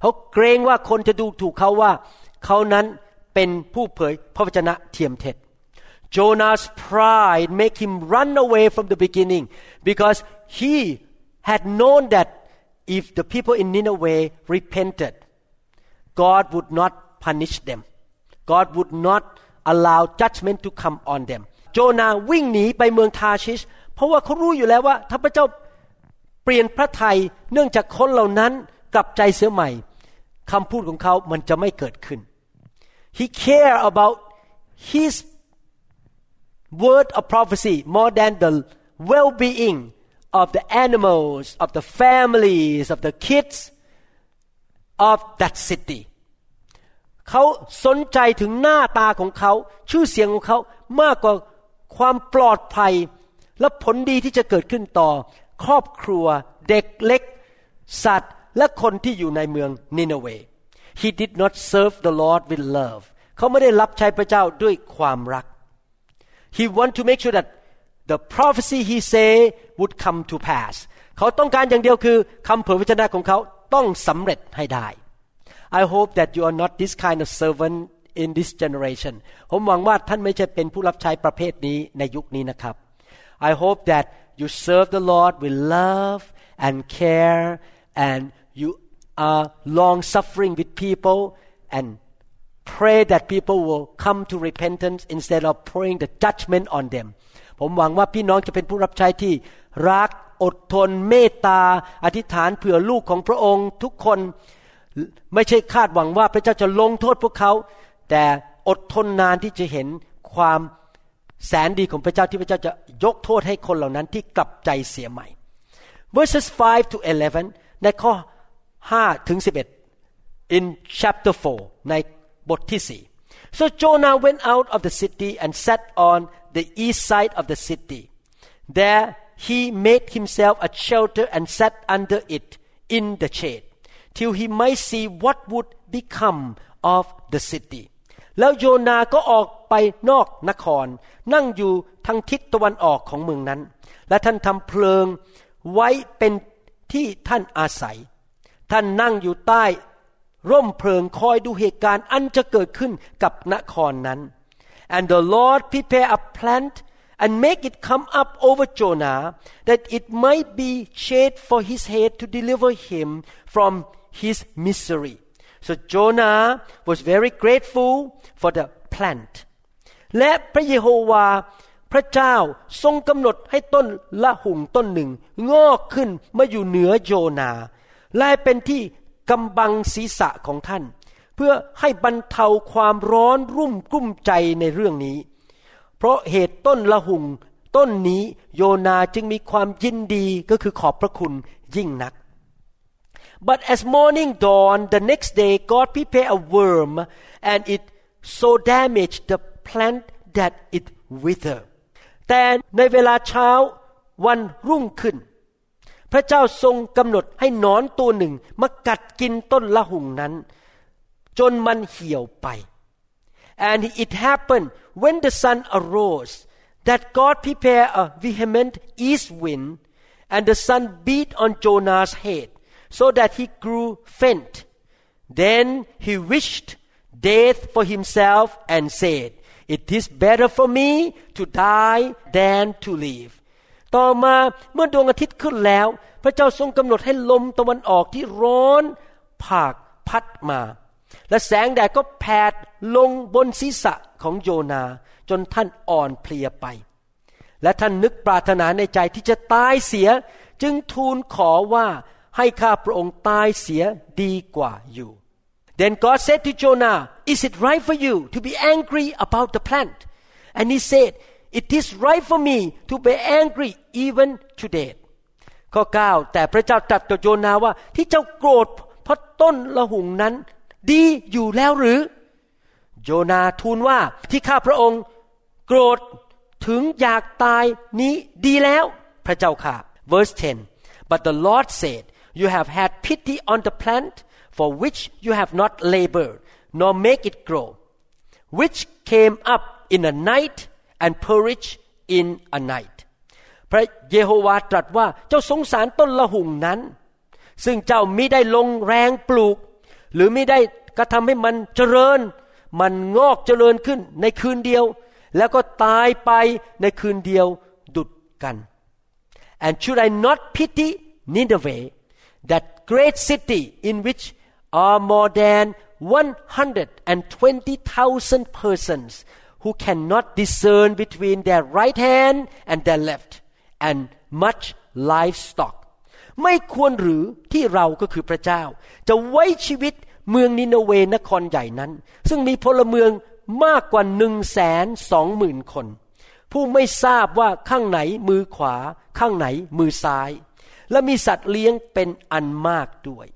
เขาเกรงว่าคนจะดูถูกเขาว่า เขานั้นเป็นผู้เผยพระวจนะเทียมเท็จ Jonah's pride make him run away from the beginning because he had known that if the people in Nineveh repented God would not punish them God would not allow judgment to come on them โจนาวิ่งหนีไปเมืองทาชิช เพราะว่าเขารู้อยู่แล้วว่า ถ้าพระเจ้าเปลี่ยนพระทัยเนื่องจากคนเหล่านั้นกลับใจเสียใหม่คำพูดของเขามันจะไม่เกิดขึ้น He care about his word of prophecy more than the well-being of the animals of the families of the kids of that city เขาสนใจถึงหน้าตาของเขา ชื่อเสียงของเขามากกว่าความปลอดภัย และผลดีที่จะเกิดขึ้นต่อ ครอบครัวเด็กเล็ก สัตว์และคนที่อยู่ในเมืองนินเว He did not serve the Lord with love เขาไม่ได้รับใช้พระเจ้าด้วยความรัก He want to make sure that the prophecy he say would come to pass เขาต้องการอย่างเดียวคือคำเผยพระชนะของเขาต้องสำเร็จให้ได้ I hope that you are not this kind of servant in this generation ผมหวังว่าท่านไม่ใช่เป็นผู้รับใช้ประเภทนี้ในยุคนี้นะครับ I hope that you serve the Lord with love and care and you are long suffering with people and pray that people will come to repentance instead of pouring the judgment on them ผมหวังว่าพี่น้องจะเป็นผู้รับใช้ที่รักอดทนเมตตา อธิษฐานเผื่อลูกของพระองค์ทุกคนไม่ใช่คาดหวังว่าพระเจ้าจะลงโทษพวกเขา แต่อดทนนานที่จะเห็นความแสนดีของพระเจ้าที่พระเจ้าจะยกโทษให้คนเหล่านั้นที่กลับใจเสียใหม่ verses 5 to 11 ในข้อ5ถึง11 in chapter 4 ใน บทที่สี่ so Jonah went out of the city and sat on the east side of the city there he made himself a shelter and sat under it in the shade till he might see what would become of the city แล้วโยนาก็ออกไปนอกนคร นั่งอยู่ทางทิศตะวันออกของเมืองนั้น และท่านทำเพลิงไว้เป็นที่ท่านอาศัย ท่านนั่งอยู่ใต้ ร่มเพลิงคอยดูเหตุการณ์อันจะเกิดขึ้นกับนครนั้น and the Lord prepare a plant and make it come up over Jonah that it might be shade for his head to deliver him from his misery so Jonah was very grateful for the plant และพระเยโฮวาพระเจ้าทรงกำหนดให้ต้นละหุ่งต้นหนึ่ง งอกขึ้นมาอยู่เหนือโยนาและเป็นที่ กำบังศีรษะของท่าน เพื่อให้บรรเทาความร้อนรุ่มกุ้มใจในเรื่องนี้ เพราะเหตุต้นละหุงต้นนี้โยนาจึงมีความยินดีก็คือขอบพระคุณยิ่งนัก but as morning dawned the next day God prepared a worm and it so damaged the plant that it withered แต่ในเวลาเช้าวันรุ่งขึ้น พระเจ้าทรงกำหนดให้นอนตัวหนึ่งมากัดกินต้นละหุงนั้น จนมันเหี่ยวไป and it happened when the sun arose that God prepared a vehement east wind and the sun beat on Jonah's head so that he grew faint then he wished death for himself and said it is better for me to die than to live ต่อมาเมื่อดวงอาทิตย์ขึ้นแล้ว พระเจ้าทรงกำหนดให้ลมตะวันออกที่ร้อน ผากพัดมา และแสงแดดก็แผดลงบนศีรษะของโยนา จนท่านอ่อนเพลียไป และท่านนึกปรารถนาในใจที่จะตายเสีย จึงทูลขอว่าให้ข้าพระองค์ตายเสียดีกว่าอยู่ Then God said to Jonah, Is it right for you to be angry about the plant? And he said, It is right for me to be angry even today ข้อ 9 แต่พระเจ้าตรัสกับโยนาว่าที่เจ้าโกรธเพราะต้นละหุงนั้น ดีอยู่แล้วหรือ โยนาทูลว่าที่ข้าพระองค์ โกรธถึงอยากตายนี้ดีแล้ว พระเจ้าค่ะ verse 10 but the Lord said you have had pity on the plant for which you have not labored nor make it grow which came up in a night and perish in a night พระเยโฮวาตรัสว่าเจ้าสงสารต้นละหุ่งนั้น ซึ่งเจ้ามิได้ลงแรงปลูก หรือมิได้กระทำให้มันเจริญ มันงอกเจริญขึ้นในคืนเดียว แล้วก็ตายไปในคืนเดียวดุดกัน and should I not pity Nineveh that great city in which are more than 120,000 persons who cannot discern between their right hand and their left and much livestock ไม่ควรหรือที่เราก็คือพระเจ้า จะไว้ชีวิตเมืองนินเวนครใหญ่นั้น ซึ่งมีพลเมืองมากกว่าหนึ่งแสนสองหมื่นคน ผู้ไม่ทราบว่าข้างไหนมือขวา ข้างไหนมือซ้าย และมีสัตว์เลี้ยงเป็นอันมากด้วย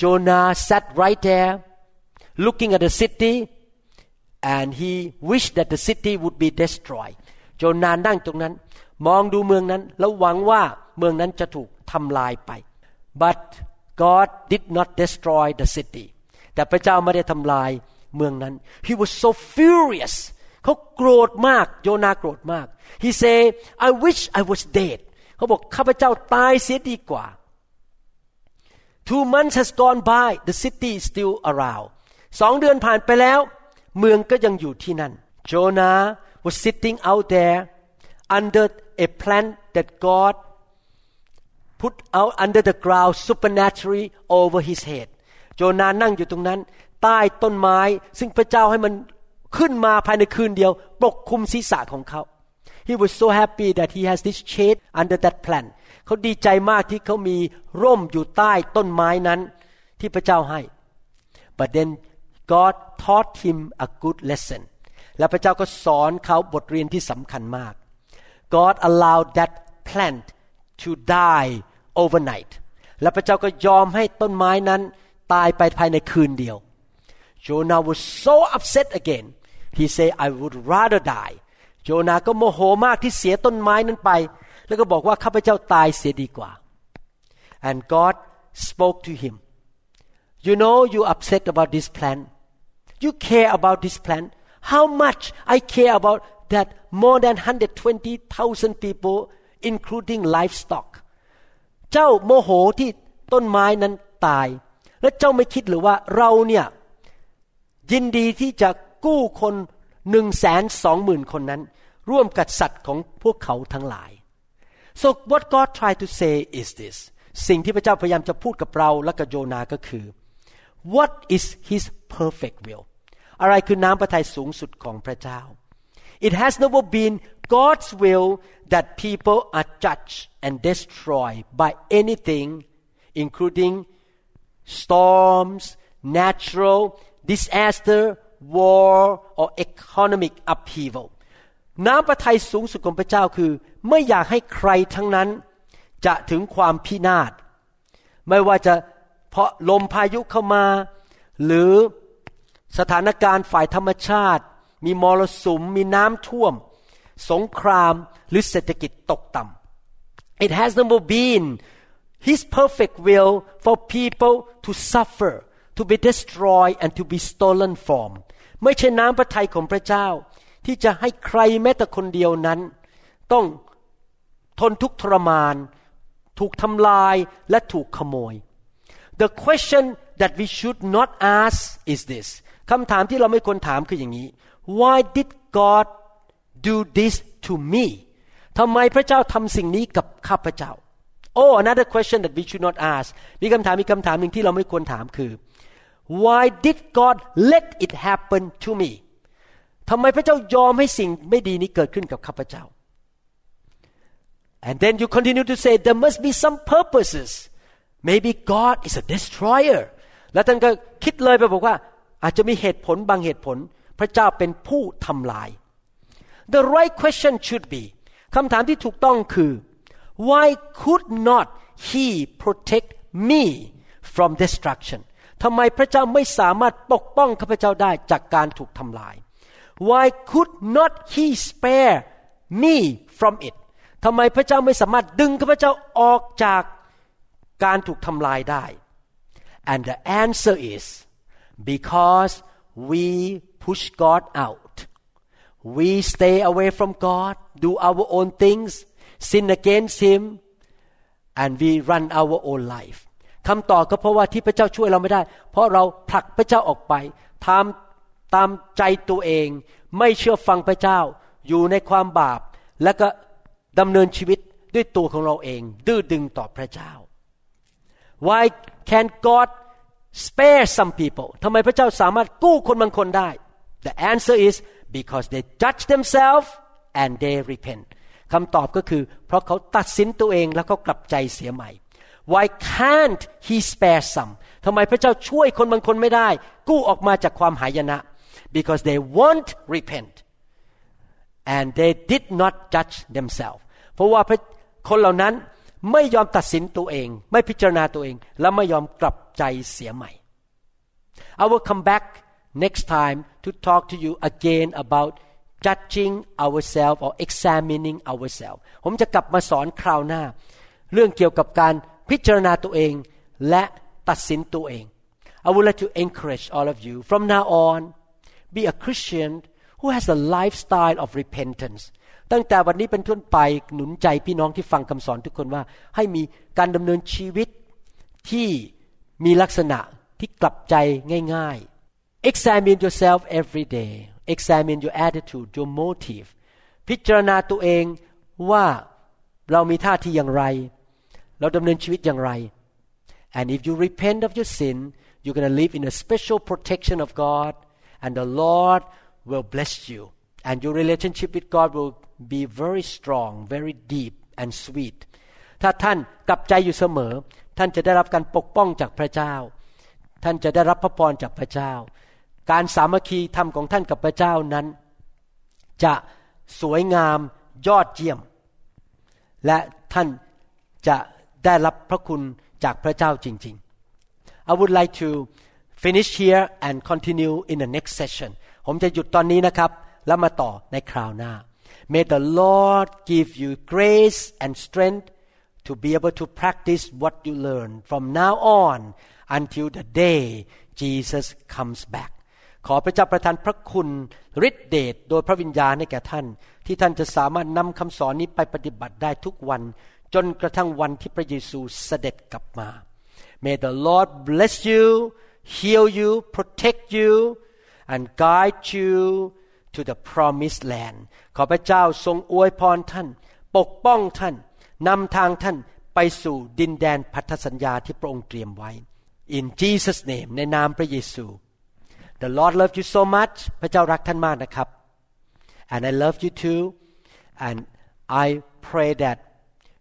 Jonah sat right there looking at the city and he wished that the city would be destroyed โจนานั่งตรงนั้น มองดูเมืองนั้น แล้วหวังว่าเมืองนั้นจะถูกทำลายไป but God did not destroy the city แต่พระเจ้าไม่ได้ทำลายเมืองนั้น he was so furious เขาโกรธมากโยนาโกรธมาก he say I wish I was dead เขาบอกข้าพเจ้าตายเสียดีกว่า two months has gone by the city is still around สองเดือนผ่านไปแล้ว เมืองก็ยังอยู่ที่นั่น Jonah was sitting out there under a plant that God put out under the ground supernaturally over his head โจนานั่งอยู่ตรงนั้น ใต้ต้นไม้ ซึ่งพระเจ้าให้มันขึ้นมาภายในคืนเดียว ปกคุมศีรษะของเขา He was so happy that he has this shade under that plant เขาดีใจมากที่เขามีร่มอยู่ใต้ต้นไม้นั้นที่พระเจ้าให้ but then God taught him a good lesson และพระเจ้าก็สอนเขาบทเรียนที่สำคัญมาก God allowed that plant to die overnight และพระเจ้าก็ยอมให้ต้นไม้นั้นตายไปภายในคืนเดียว Jonah was so upset again he said I would rather die โจนาก็โมโหมากที่เสียต้นไม้นั้นไป แล้วก็บอกว่าข้าพเจ้าตายเสียดีกว่า and God spoke to him you know you upset about this plant you care about this plan how much I care about that more than 120,000 people including livestock เจ้าโมโหที่ต้นไม้นั้นตาย แล้วเจ้าไม่คิดหรือว่าเราเนี่ยยินดีที่จะกู้คนหนึ่งแสนสองหมื่นคนนั้น ร่วมกับสัตว์ของพวกเขาทั้งหลาย so what God tried to say is this สิ่งที่พระเจ้าพยายามจะพูดกับเราและกับโยนาก็คือ what is His perfect will อะไรคือน้ำพระทัยสูงสุดของพระเจ้า it has never been God's will that people are judged and destroyed by anything including storms natural disaster war or economic upheaval น้ำพระทัยสูงสุดของพระเจ้าคือ ไม่อยากให้ใครทั้งนั้นจะถึงความพินาศ ไม่ว่าจะ เพราะลมพายุเข้ามา หรือสถานการณ์ฝ่ายธรรมชาติ มีมรสุมมีน้ำท่วม สงครามหรือเศรษฐกิจตกต่ำ It has never been His perfect will for people to suffer to be destroyed and to be stolen from ไม่ใช่น้ำพระทัยของพระเจ้า ที่จะให้ใครแม้แต่คนเดียวนั้น ต้องทนทุกข์ทรมาน ถูกทำลายและถูกขโมย The question that we should not ask is this คำถามที่เราไม่ควรถามคืออย่างนี้ Why did God do this to me ทำไมพระเจ้าทำสิ่งนี้กับข้าพเจ้า Oh another question that we should not ask มีคำถามมีคำถามหนึ่งที่เราไม่ควรถามคือ Why did God let it happen to me ทำไมพระเจ้ายอมให้สิ่งไม่ดีนี้เกิดขึ้นกับข้าพเจ้า and then you continue to say there must be some purposes maybe God is a destroyer แล้วท่านก็คิดเลยไปบอกว่าอาจจะมีเหตุผลบางเหตุผล พระเจ้าเป็นผู้ทำลาย the right question should be คำถามที่ถูกต้องคือ why could not he protect me from destruction ทำไมพระเจ้าไม่สามารถปกป้องข้าพเจ้าได้จากการถูกทำลาย Why could not he spare me from it ทำไมพระเจ้าไม่สามารถดึงข้าพเจ้าออกจาก การถูกทำลายได้ and the answer is because we push God out we stay away from God do our own things sin against Him and we run our own life คำตอบก็เพราะว่าที่พระเจ้าช่วยเราไม่ได้ เพราะเราผลักพระเจ้าออกไปทำตามใจตัวเอง ไม่เชื่อฟังพระเจ้า อยู่ในความบาป และก็ดำเนินชีวิตด้วยตัวของเราเอง ดื้อดึงต่อพระเจ้า Why can God spare some people ทำไมพระเจ้าสามารถกู้คนบางคนได้ The answer is because they judge themselves and they repent คำตอบก็คือ เพราะเขาตัดสินตัวเองแล้วเขากลับใจเสียใหม่ Why can't he spare some ทำไมพระเจ้าช่วยคนบางคนไม่ได้ กู้ออกมาจากความหายนะ because they won't repent and they did not judge themselves เพราะว่าคนเหล่านั้น ไม่ยอมตัดสินตัวเอง ไม่พิจารณาตัวเอง และไม่ยอมกลับใจเสียใหม่ I will come back next time to talk to you again about judging ourselves or examining ourselves ผมจะกลับมาสอนคราวหน้า เรื่องเกี่ยวกับการพิจารณาตัวเองและตัดสินตัวเอง I would like to encourage all of you from now on be a Christian who has a lifestyle of repentance ตั้งแต่วันนี้เป็นต้นไปหนุนใจพี่น้องที่ฟังคำสอนทุกคนว่า ให้มีการดำเนินชีวิตที่มีลักษณะที่กลับใจง่ายๆ examine yourself every day examine your attitude your motive พิจารณาตัวเองว่าเรามีท่าทีอย่างไร เราดำเนินชีวิตอย่างไร and if you repent of your sin you're going to live in a special protection of God and the Lord will bless you and your relationship with God will be very strong very deep and sweet ถ้าท่านกลับใจอยู่เสมอ ท่านจะได้รับการปกป้องจากพระเจ้า ท่านจะได้รับพระพรจากพระเจ้า การสามัคคีธรรมของท่านกับพระเจ้านั้น จะสวยงามยอดเยี่ยม และท่านจะได้รับพระคุณจากพระเจ้าจริงๆ I would like to finish here and continue in the next session ผมจะหยุดตอนนี้นะครับ แล้วมาต่อในคราวหน้า May the Lord give you grace and strength to be able to practice what you learn from now on until the day Jesus comes back ขอพระเจ้าประทานพระคุณฤทธิเดชโดยพระวิญญาณให้แก่ท่าน ที่ท่านจะสามารถนำคำสอนนี้ไปปฏิบัติได้ทุกวัน จนกระทั่งวันที่พระเยซูเสด็จกลับมา May the Lord bless you heal you protect you and guide you to the promised land ขอพระเจ้าทรงอวยพรท่าน ปกป้องท่านนำทางท่านไปสู่ดินแดนพันธสัญญาที่พระองค์เตรียมไว้ In Jesus name ในนามพระเยซู The Lord loves you so much พระเจ้ารักท่านมากนะครับ and I love you too and I pray that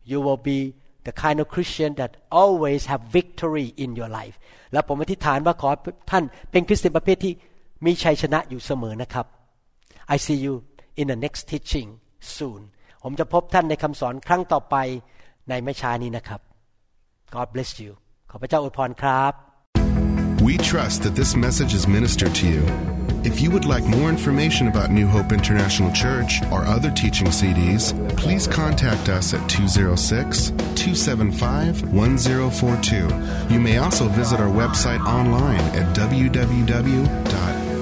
you will be the kind of Christian that always have victory in your life และผมอธิษฐานว่าขอท่านเป็นคริสเตียนประเภทที่มีชัยชนะอยู่เสมอนะครับ I see you in the next teaching soon ผมจะพบท่านในคำสอนครั้งต่อไปในไม่ช้านี้นะครับ God bless you ขอพระเจ้าอวยพรครับ We trust that this message is ministered to you. If you would like more information about New Hope International Church or other teaching CDs, please contact us at 206 275 1042. You may also visit our website online at